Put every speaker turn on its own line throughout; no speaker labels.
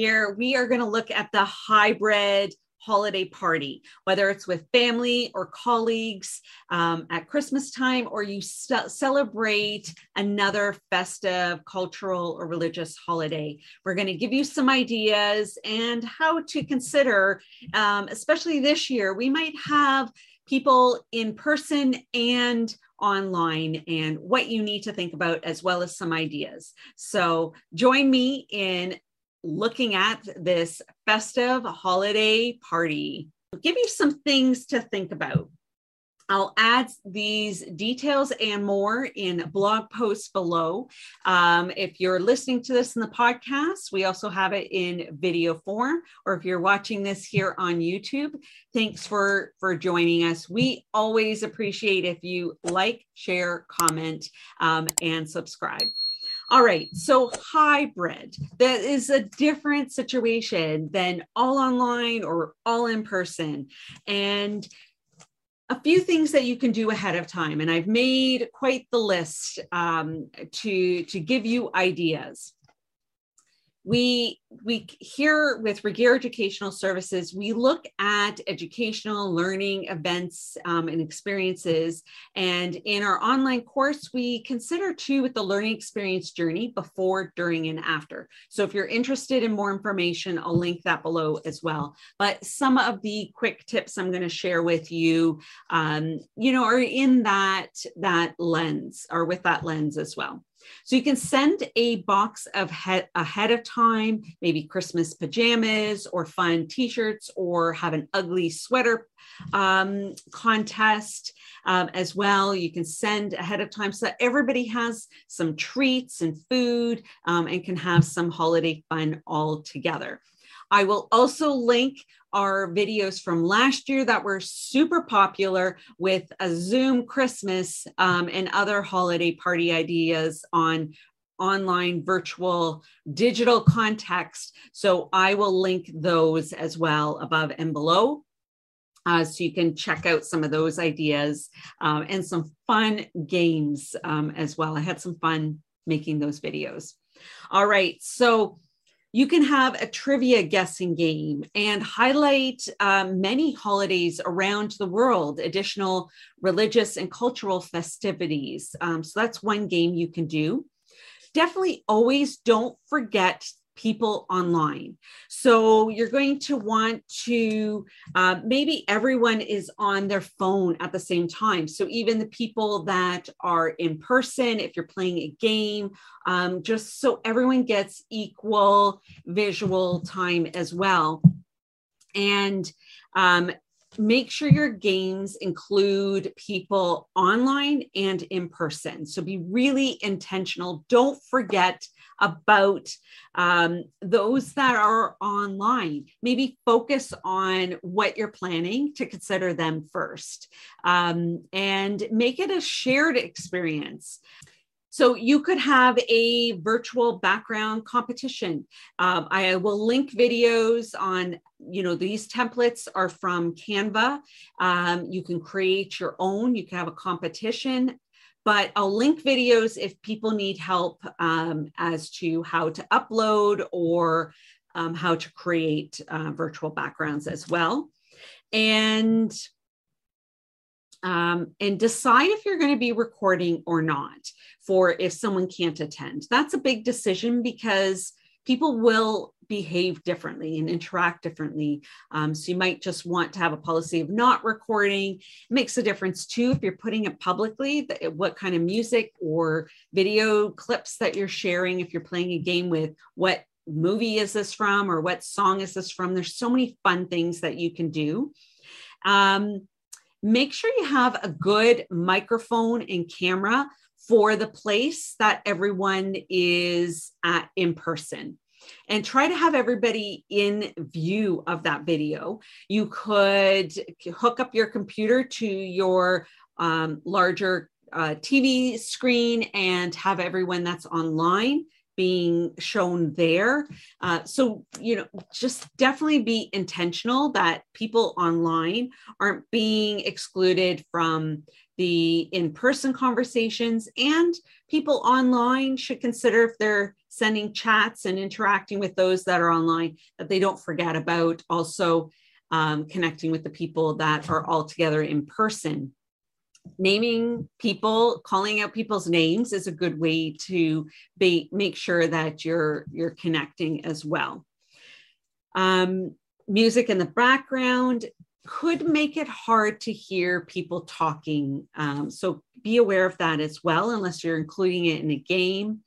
year, we are going to look at the hybrid holiday party, whether it's with family or colleagues um, at Christmas time, or you celebrate another festive, cultural, or religious holiday. We're going to give you some ideas and how to consider, um, especially this year, we might have people in person and online and what you need to think about, as well as some ideas. So join me in looking at this festive holiday party. Give you some things to think about. I'll add these details and more in blog posts below. Um, if you're listening to this in the podcast, we also have it in video form, or if you're watching this here on YouTube, thanks for for joining us. We always appreciate if you like, share, comment, um, and subscribe. All right. So hybrid, that is a different situation than all online or all in person. And a few things that you can do ahead of time. And I've made quite the list um, to, to give you ideas we we here with Regier Educational Services, we look at educational learning events um, and experiences. And in our online course, we consider too with the learning experience journey before, during, and after. So if you're interested in more information, I'll link that below as well. But some of the quick tips I'm going to share with you, um, you know, are in that that lens or with that lens as well. So you can send a box of he- ahead of time, maybe Christmas pajamas or fun t-shirts or have an ugly sweater um, contest um, as well. You can send ahead of time so that everybody has some treats and food um, and can have some holiday fun all together. I will also link our videos from last year that were super popular with a Zoom Christmas um, and other holiday party ideas on online, virtual, digital context. So I will link those as well above and below. Uh, so you can check out some of those ideas um, and some fun games um, as well. I had some fun making those videos. All right. So you can have a trivia guessing game and highlight um, many holidays around the world, additional religious and cultural festivities. Um, so that's one game you can do. Definitely always don't forget people online. So you're going to want to, uh, maybe everyone is on their phone at the same time. So even the people that are in person, if you're playing a game, um, just so everyone gets equal visual time as well. And um, make sure your games include people online and in person. So be really intentional. Don't forget about um, those that are online. Maybe focus on what you're planning to consider them first um, and make it a shared experience. So you could have a virtual background competition. Um, I will link videos on, you know, these templates are from Canva. Um, you can create your own, you can have a competition, but I'll link videos if people need help um, as to how to upload or um, how to create uh, virtual backgrounds as well. And um, and decide if you're going to be recording or not for if someone can't attend. That's a big decision because people will behave differently and interact differently. Um, so you might just want to have a policy of not recording. It makes a difference too if you're putting it publicly, what kind of music or video clips that you're sharing. If you're playing a game with what movie is this from or what song is this from? There's so many fun things that you can do. Um, make sure you have a good microphone and camera for the place that everyone is at in person and try to have everybody in view of that video. You could hook up your computer to your um, larger uh, TV screen and have everyone that's online being shown there. Uh, so, you know, just definitely be intentional that people online aren't being excluded from the in person conversations, and people online should consider if they're sending chats and interacting with those that are online, that they don't forget about also um, connecting with the people that are all together in person naming people calling out people's names is a good way to be, make sure that you're you're connecting as well. Um, music in the background could make it hard to hear people talking um, so be aware of that as well unless you're including it in a game.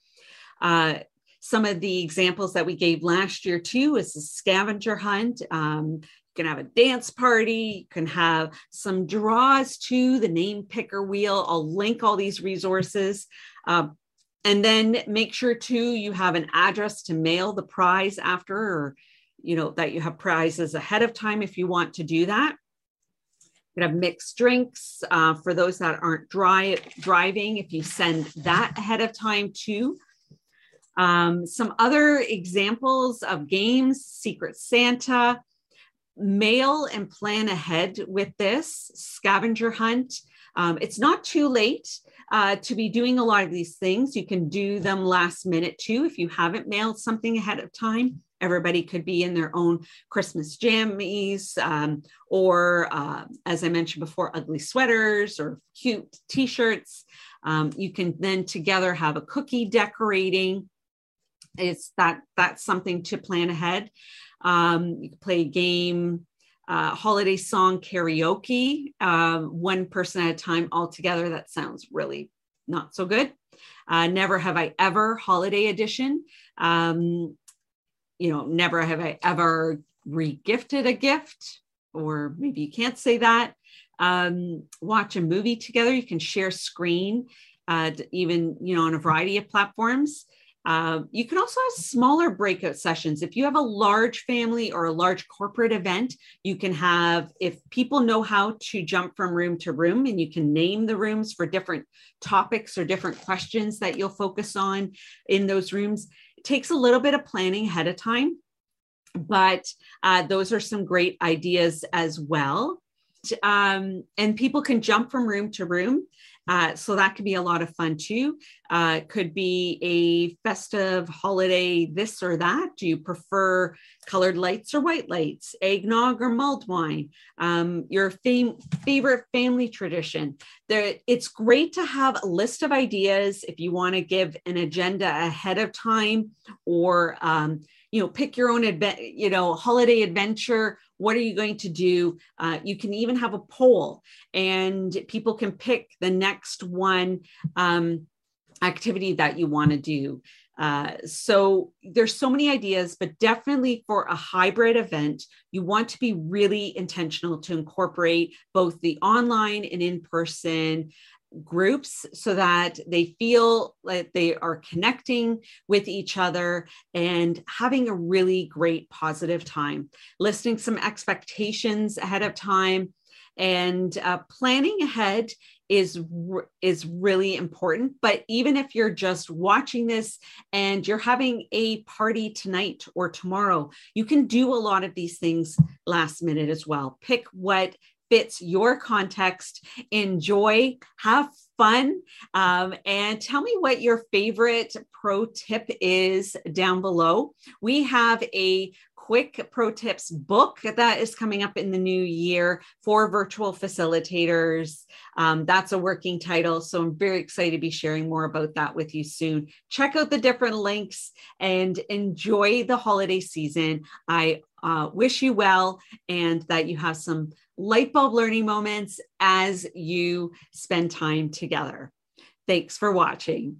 Uh, some of the examples that we gave last year too is a scavenger hunt. Um, can have a dance party, you can have some draws to the name picker wheel. I'll link all these resources. Uh, and then make sure too you have an address to mail the prize after, or you know that you have prizes ahead of time if you want to do that. You have mixed drinks uh, for those that aren't dry, driving. If you send that ahead of time too. Um, some other examples of games: Secret Santa, mail and plan ahead with this scavenger hunt. Um, it's not too late uh, to be doing a lot of these things. You can do them last minute too if you haven't mailed something ahead of time. Everybody could be in their own Christmas jammies, um, or uh, as I mentioned before, ugly sweaters or cute t shirts. Um, you can then together have a cookie decorating. It's that that's something to plan ahead. Um, you can play a game, uh, holiday song karaoke, uh, one person at a time all together. That sounds really not so good. Uh, never have I ever holiday edition. Um, you know, never have I ever regifted a gift, or maybe you can't say that. Um, watch a movie together. You can share screen, uh, even you know, on a variety of platforms. Um, you can also have smaller breakout sessions. If you have a large family or a large corporate event, you can have, if people know how to jump from room to room and you can name the rooms for different topics or different questions that you'll focus on in those rooms, it takes a little bit of planning ahead of time. But uh, those are some great ideas as well. Um, and people can jump from room to room. Uh, so that could be a lot of fun too. Uh, could be a festive holiday, this or that. Do you prefer colored lights or white lights, eggnog or mulled wine? Um, your fam- favorite family tradition. There, it's great to have a list of ideas if you want to give an agenda ahead of time or um, you know pick your own adve- you know holiday adventure what are you going to do? Uh, you can even have a poll, and people can pick the next one um, activity that you want to do. Uh, so there's so many ideas, but definitely for a hybrid event, you want to be really intentional to incorporate both the online and in person groups so that they feel like they are connecting with each other and having a really great positive time listing some expectations ahead of time and uh, planning ahead is is really important. But even if you're just watching this and you're having a party tonight or tomorrow you can do a lot of these things last minute as well. Pick what fits your context. Enjoy, have fun, um, and tell me what your favorite pro tip is down below. We have a quick pro tips book that is coming up in the new year for virtual facilitators. Um, that's a working title. So I'm very excited to be sharing more about that with you soon. Check out the different links and enjoy the holiday season. I uh, wish you well and that you have some light bulb learning moments as you spend time together. Thanks for watching.